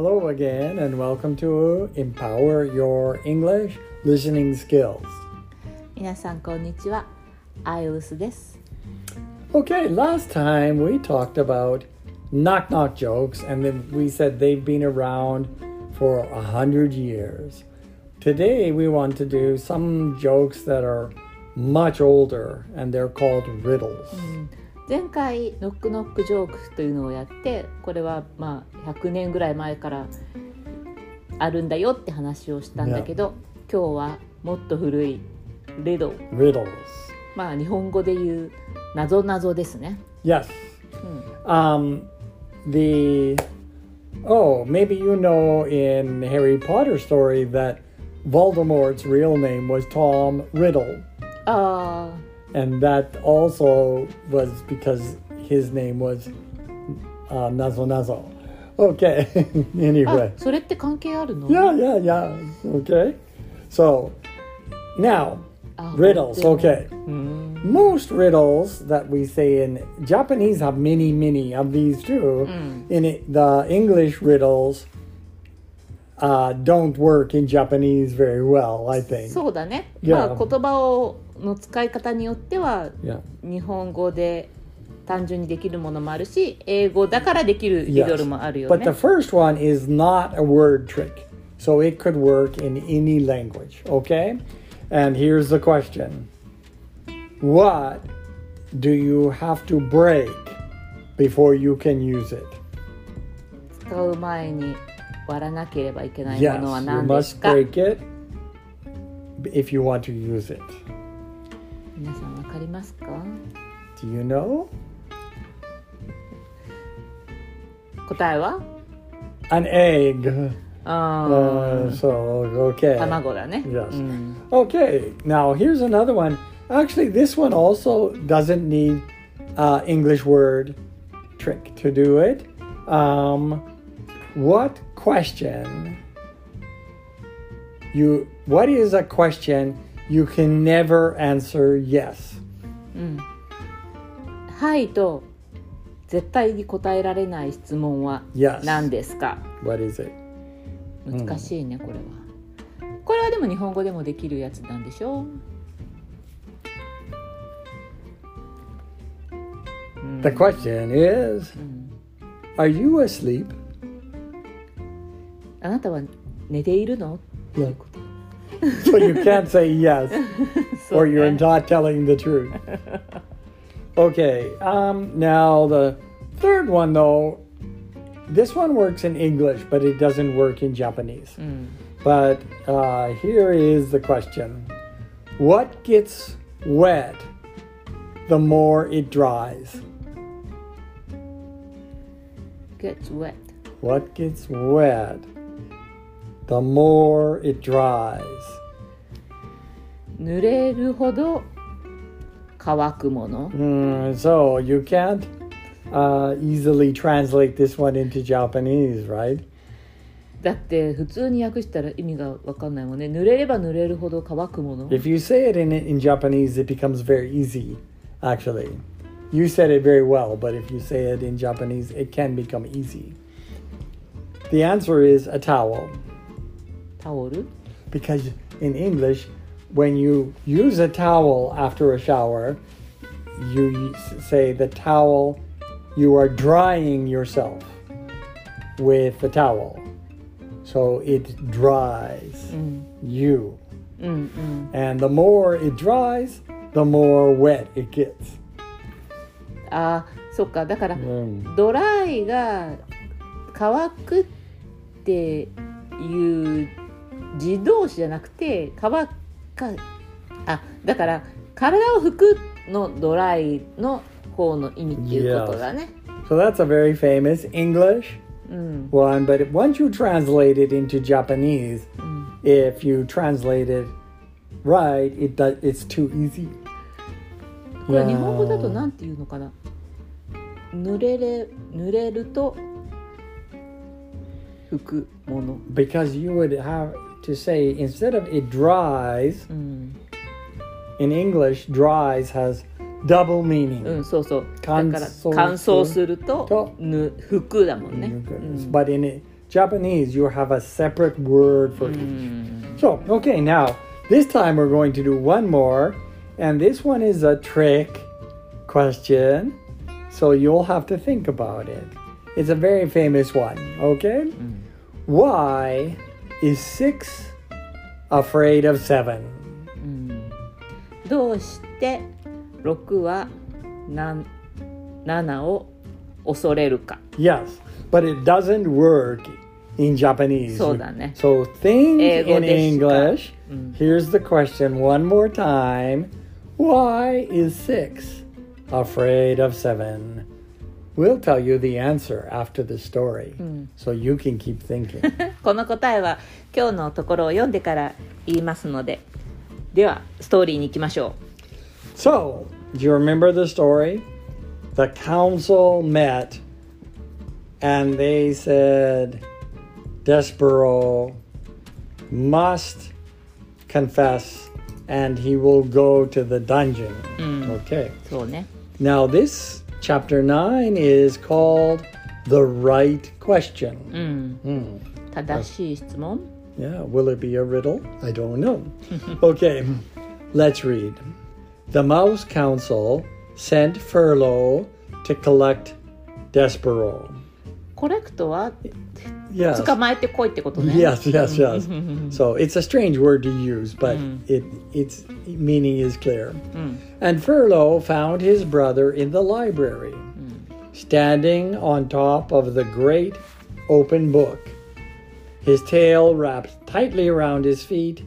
Hello again, and welcome to Empower Your English Listening Skills. 皆さんこんにちはアイウスです Okay, last time we talked about knock knock jokes, and then we said they've been around for a hundred years. Today we want to do some jokes that are much older, and they're called riddles. 前回ノックノックジョークというのをやってこれはまあ100年ぐらい前からあるんだよって話をしたんだけど、今日はもっと古いレド。ルまあ日本語で言う謎謎ですね。Yes、うん、um the oh maybe you know in Harry Potter story that Voldemort's real name was Tom Riddle. ああ、and that also was because his name was uh, Nazo Nazo. Okay. あ anyway. それって関係あるの Yeah, yeah, yeah. Okay. So now あ riddles. でも Okay. うん most riddles that we say in Japanese have many, many of these too. In it, the English riddles uh, don't work in Japanese very well, I think. そうだね、 Yeah. まあ言葉を の使い方によっては.日本語で単純にできるものもあるし英語だからできるリドルもあるよ But ね the first one is not a word trick, so it could work in any language. Okay, and here's the question: What do you have to break before you can use it? 使う前に割らなければいけない Yes, ものは you 何です must か break it if you want to use it. 皆さんわかりますか Do you know? 答えは An egg. あ Uh, ー so, okay. 卵だね、 Yes. うん Okay, now here's another one. Actually, this one also doesn't need uh, English word trick to do it. Um, what question you what is a question You can never answer yes、うん。はいと絶対に答えられない質問は何ですか、yes. What is it? 難しいね、うん、これは。これはでも日本語でもできるやつなんでしょ？う ?The question is、うん、Are you asleep? あなたは寝ているの、yeah. so you can't say yes, so or you're not telling the truth. Okay, um, now the third one though, this one works in English, but it doesn't work in Japanese. Mm. But uh, here is the question What gets wet the more it dries? Gets wet. What gets wet the more it dries? 濡れるほど乾くもの Mm, so you can't uh, easily translate this one into Japanese, right? だって普通に訳したら意味が分かんないもんね濡れれば濡れるほど乾くもの If you say it in in Japanese, it becomes very easy. Actually, you said it very well, but if you say it in Japanese, it can become easy. The answer is a towel, タオル because in English, when you use a towel after a shower, you say the towel. You are drying yourself with the towel, so it dries うん、 you. うんうん、 And the more it dries, the more wet it gets. あーそっかだから Mm. ドライが乾くっていう 自動詞じゃなくて乾かあだから体を拭くのドライの方の意味っていうことだね。So that's a very famous English うん、one, but once you translate it into Japanese, うん、if you translate it right, it does, it's too easy. これ日本語だとなんていうのかな濡れれ濡れると拭くもの。Because you would have to say, instead of it dries, うん、 in English, dries has double meaning. うん、そうそう。だ乾から燥乾燥するととぬ拭くだもんね。 Mm, うん But in it, Japanese, you have a separate word for each. So, okay, now this time we're going to do one more, and this one is a trick question, so you'll have to think about it. It's a very famous one, okay? Why is six afraid of seven? どうして6はなん7を恐れるか Yes, but it doesn't work in Japanese. そうだね So think 英語 in でしか。 English. Here's the question one more time. Why is six afraid of seven? We'll tell you the answer after the story、うん、so mm. you can keep thinking. この答えは今日のところを読んでから言いますので。ではストーリーに行きましょう。So, do you remember the story? The council met and they said Despereaux must confess and he will go to the dungeon、うん、Okay. Mm. そうね Now this Chapter 9 is called The Right Question. Mm. Mm. Yeah, will it be a riddle? I don't know. okay, let's read. The Mouse Council sent Furlough to collect Despereaux. コレクトは Yes. 捕まえてこいってことね Yes, yes, yes. so it's a strange word to use, but it its meaning is clear. And Furlough found his brother in the library, standing on top of the great open book, his tail wrapped tightly around his feet,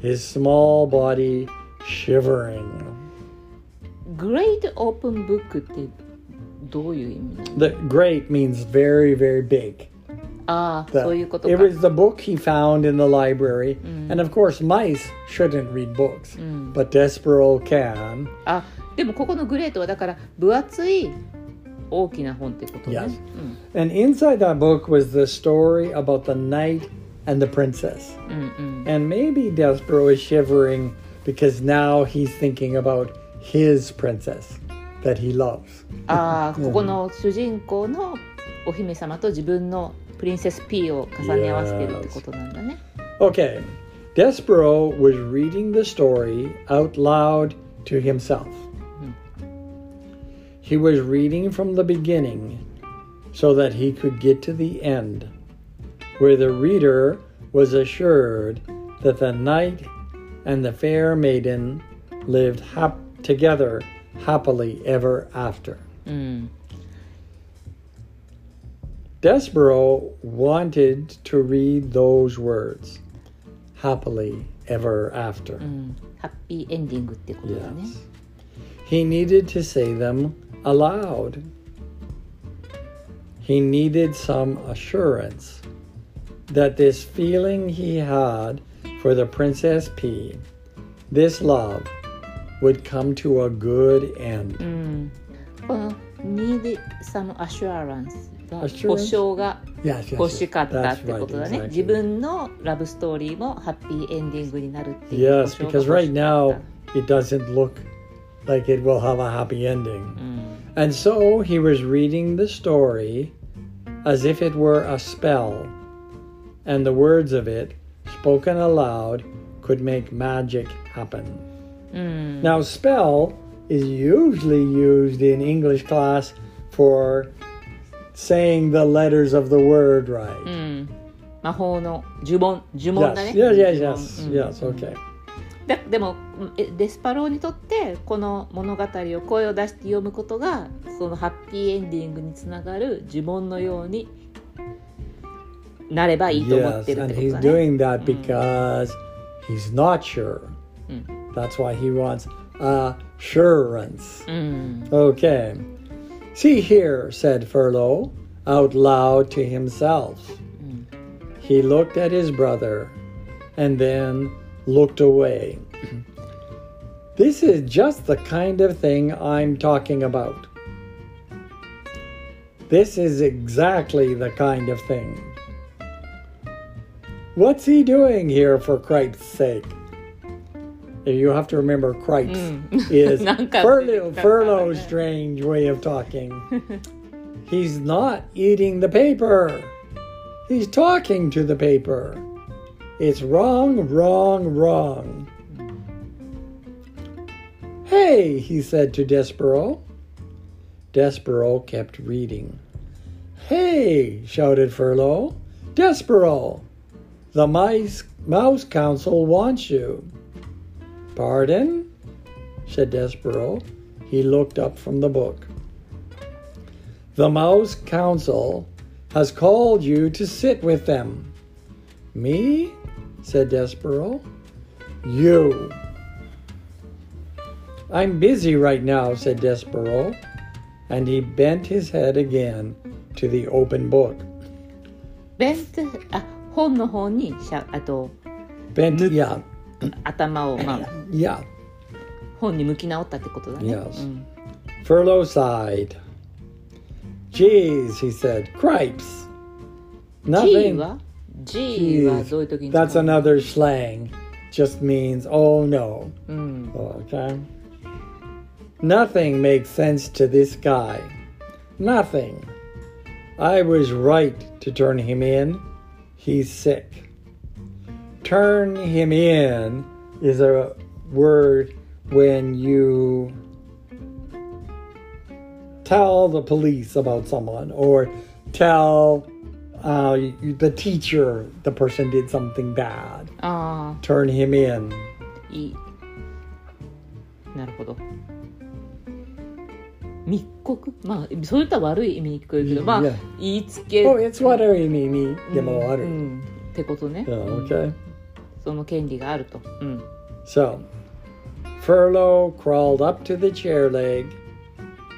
his small body shivering. グレートオープンブックってどういう意味なの The great means very, very big. Ah, the, そういうことか。It was the book he found in the library. Mm. And of course, mice shouldn't read books, mm. but Despereaux can. Ah, あ、でもここのグレートはだから分厚い大きな本ってことね。Yes. And inside that book was the story about the knight and the princess. Mm, and maybe Despereaux is shivering because now he's thinking about his princess that he loves. Ah, ああ、ここの主人公のお姫様と自分のプリンセス P を重ね合わせてるってことなんだね。Okay. Despereaux was reading the story out loud to himself. Mm-hmm. He was reading from the beginning so that he could get to the end, where the reader was assured that the knight and the fair maiden lived hap- together happily ever after. うん Despereaux wanted to read those words happily ever after. Mm. うん、ハッピーエンディングってことだね。Yes. He needed to say them aloud. He needed some assurance that this feeling he had for the Princess Pea, this love, would come to a good end. Mm. Well, needed some assurance 保証が Yes, yes, 欲しかった That's ってことだね。 right, 自 exactly. 分のラブストーリーもハッピーエンディングになるっていう保 Yes, 証が because 欲しか right っ now た。 it doesn't look like it will have a happy ending. うん、 And so he was reading the story as if it were a spell, and the words of it, spoken aloud, could make magic happen. うん、 Now, spell is usually used in English class for saying the letters of the word う right. ん、魔法の呪文呪文だね。 Yes, yes, yes, 呪 yes, 文 yes, うん okay. ででもえデスパローにとってこの物語を声を出して読むことがそのハッピーエンディングにつながる呪文のようになればいいと思っ Yes, てるっ and てこと he's だね。 doing that because he's not sure. Mm. That's why he wants assurance. うん、 Okay. See here, said Furlough out loud to himself. Mm. He looked at his brother and then looked away. this is just the kind of thing I'm talking about. This is exactly the kind of thing. What's he doing here for Christ's sake? you have to remember cripes mm. is furlough, furlough's strange way of talking. He's not eating the paper. He's talking to the paper. It's wrong, wrong, wrong. Hey, he said to Despereaux. Despereaux kept reading. Hey, shouted Furlough. Despereaux, the mice, mouse council wants you. Pardon? said Despereaux. He looked up from the book. The Mouse Council has called you to sit with them. Me? said Despereaux. You. I'm busy right now, said Despereaux, and he bent his head again to the open book. ベント、あ、本の方にしゃ、あと、bent, yeah, 頭を、まあ、 yeah. 本に向き直ったってことだね。 Yes. うん、 Furlow sighed. Geez, he said, cripes. G Nothing. は G はどういう時に使う That's another slang. Just means, oh no. うん、 Okay. Nothing makes sense to this guy. Nothing. I was right to turn him in. He's sick. Turn him in is a word when you tell the police about someone or tell uh, you- the teacher the person did something bad. あ Turn him in. あいいなるほど密告まあそれとは悪い意味に聞こえるけどまあ Yeah. 言いつけ Oh, it's whatever you mean. う De ん mo う water. んってことね、 Yeah, okay. その権利があると。うん。So, Furlough crawled up to the chair leg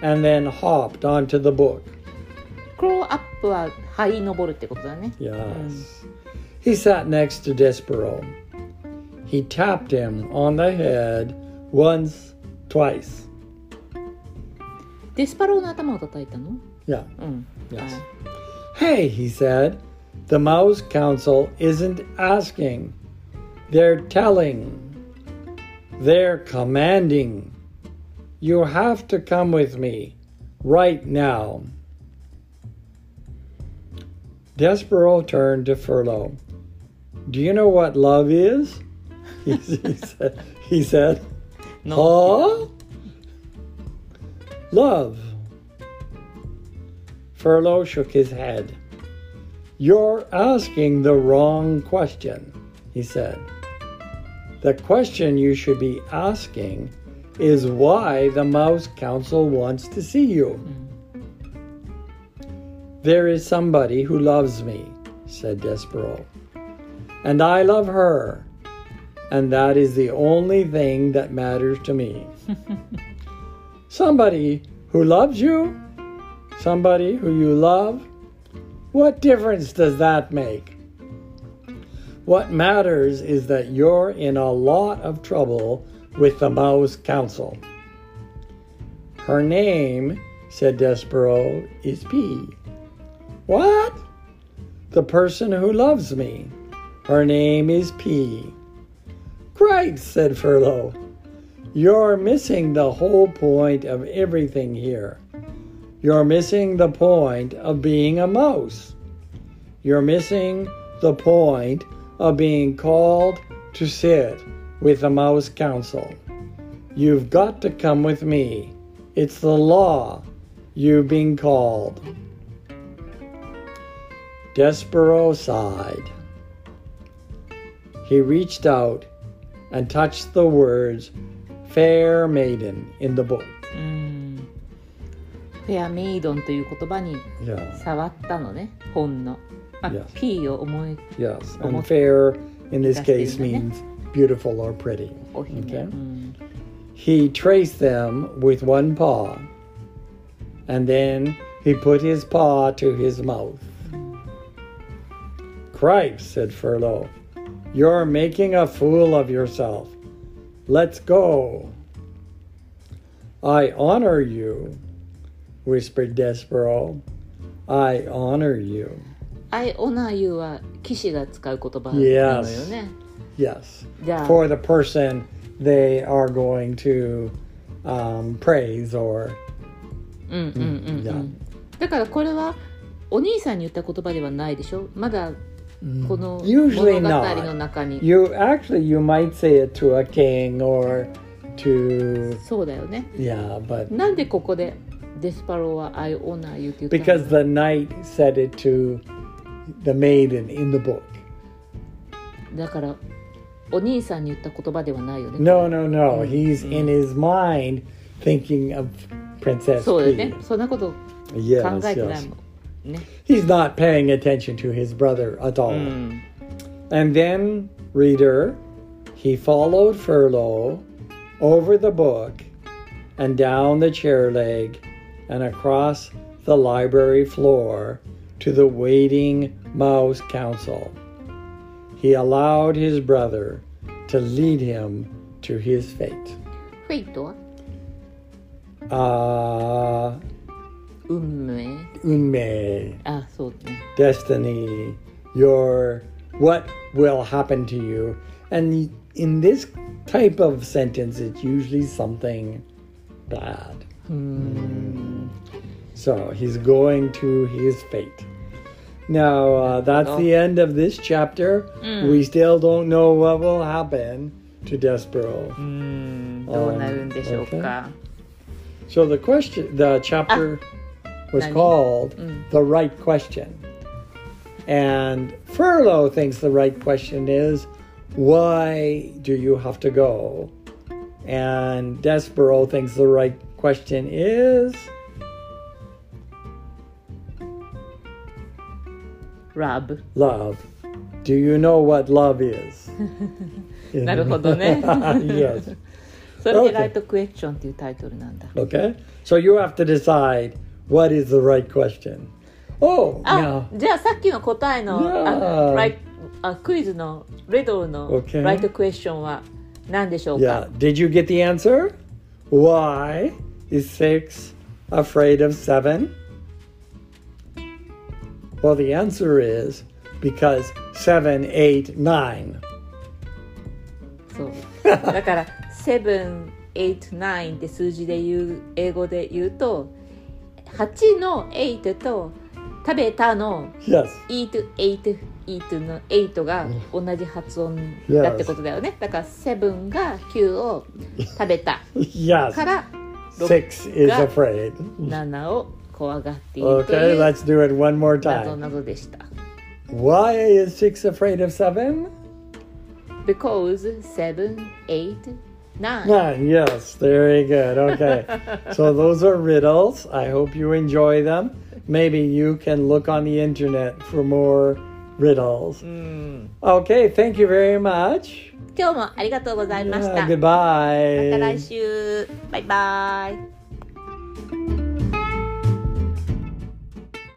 and then hopped onto the book. Crawl up は這い登るってことだね。Yes.、うん、He sat next to Despereaux. He tapped him on the head once, twice. デスパローの頭を叩いたの Yeah. うん。Yes. Hey, he said, the mouse council isn't asking. They're telling. They're commanding. You have to come with me right now. Despereaux turned to Furlough. Do you know what love is? He, he said. He said, Huh? Love. Furlough shook his head. You're asking the wrong question, he said. The question you should be asking is why the Mouse Council wants to see you. Mm. There is somebody who loves me, said Despereaux. And I love her. And that is the only thing that matters to me. somebody who loves you? Somebody who you love? What difference does that make? What matters is that you're in a lot of trouble with the Mouse Council. Her name, said Despereaux, is Pea. What? The person who loves me. Her name is Pea. Great, said Furlough. You're missing the whole point of everything here. You're missing the point of being a mouse. You're missing the point are being called to sit with the Mouse Council. You've got to come with me. It's the law you've been called. Despereaux sighed. He reached out and touched the words fair maiden in the book. Mm. Fair フェアメイドンという言葉に触ったのね、本の。まあ、yes. Yes, Unfair, in this case means beautiful or pretty. Okay? He traced them with one paw and then he put his paw to his mouth. Cripes, said Furlough, you're making a fool of yourself. Let's go. I honor you, whispered Despereaux. I honor you. I honor you は騎士が使う言葉なのよね、Yes. じゃあ For the person they are going to um, praise or うんうんうん、う Yeah. ん、だからこれはお兄さんに言った言葉ではないでしょまだこの物語の.中に You actually you might say it to a king or to そうだよね yeah, but なんでここでデスパローは I honor you って言ったの because the knight said it to the maiden in the book. だからお兄さんに言った言葉ではないよね No, no, no. He's in his mind thinking of Princess そうだよね Peach. そんなこと考 Yes, えてない yes. もんね He's not paying attention to his brother at all. うん And then, reader, he followed Furlough over the book and down the chair leg and across the library floor to the waiting Mouse council, He allowed his brother to lead him to his fate. 会多。Uh, ah. destiny, your what will happen to you. And in this type of sentence, it's usually something bad. So he's going to his fate. Now, uh, that's the end of this chapter. Mm. We still don't know what will happen to Despereaux. Mm, Um, okay. So the question, the chapter was called mm. The Right Question. And Furlough thinks the right question is, why do you have to go? And Despereaux thinks the right question is, ラブ "Love." Do you know what love is? なるほどね yes. それで Okay. ライトクエスチョンっていうタイトルなんだ Okay. So you have to decide what is the right question. Oh, あ now じゃあさっきの答えの Yeah. あライあクイズのレドルの Okay. ライトクエスチョンは何でしょうか、 Yeah. Did you get the answer? Why is six afraid of seven? Well, the answer is because seven, eight, nine. そうだから789って数字で言う英語で言うと8の8と食べたの Yes. eat eight eat の8が同じ発音だってことだよねだから7が9を食べた Yes. から Six is Ga- afraid. 7を 怖がっていると Okay, いう let's do it one more 謎 time. 謎でした Why is six afraid of seven? because 7 8 9 Nine, yes, very good. Okay. so those are riddles. I hope you enjoy them. Maybe you can look on the internet for more riddles. うん Okay, thank you very much. 今日もありがとうございました Yeah, goodbye. また来週バイバイ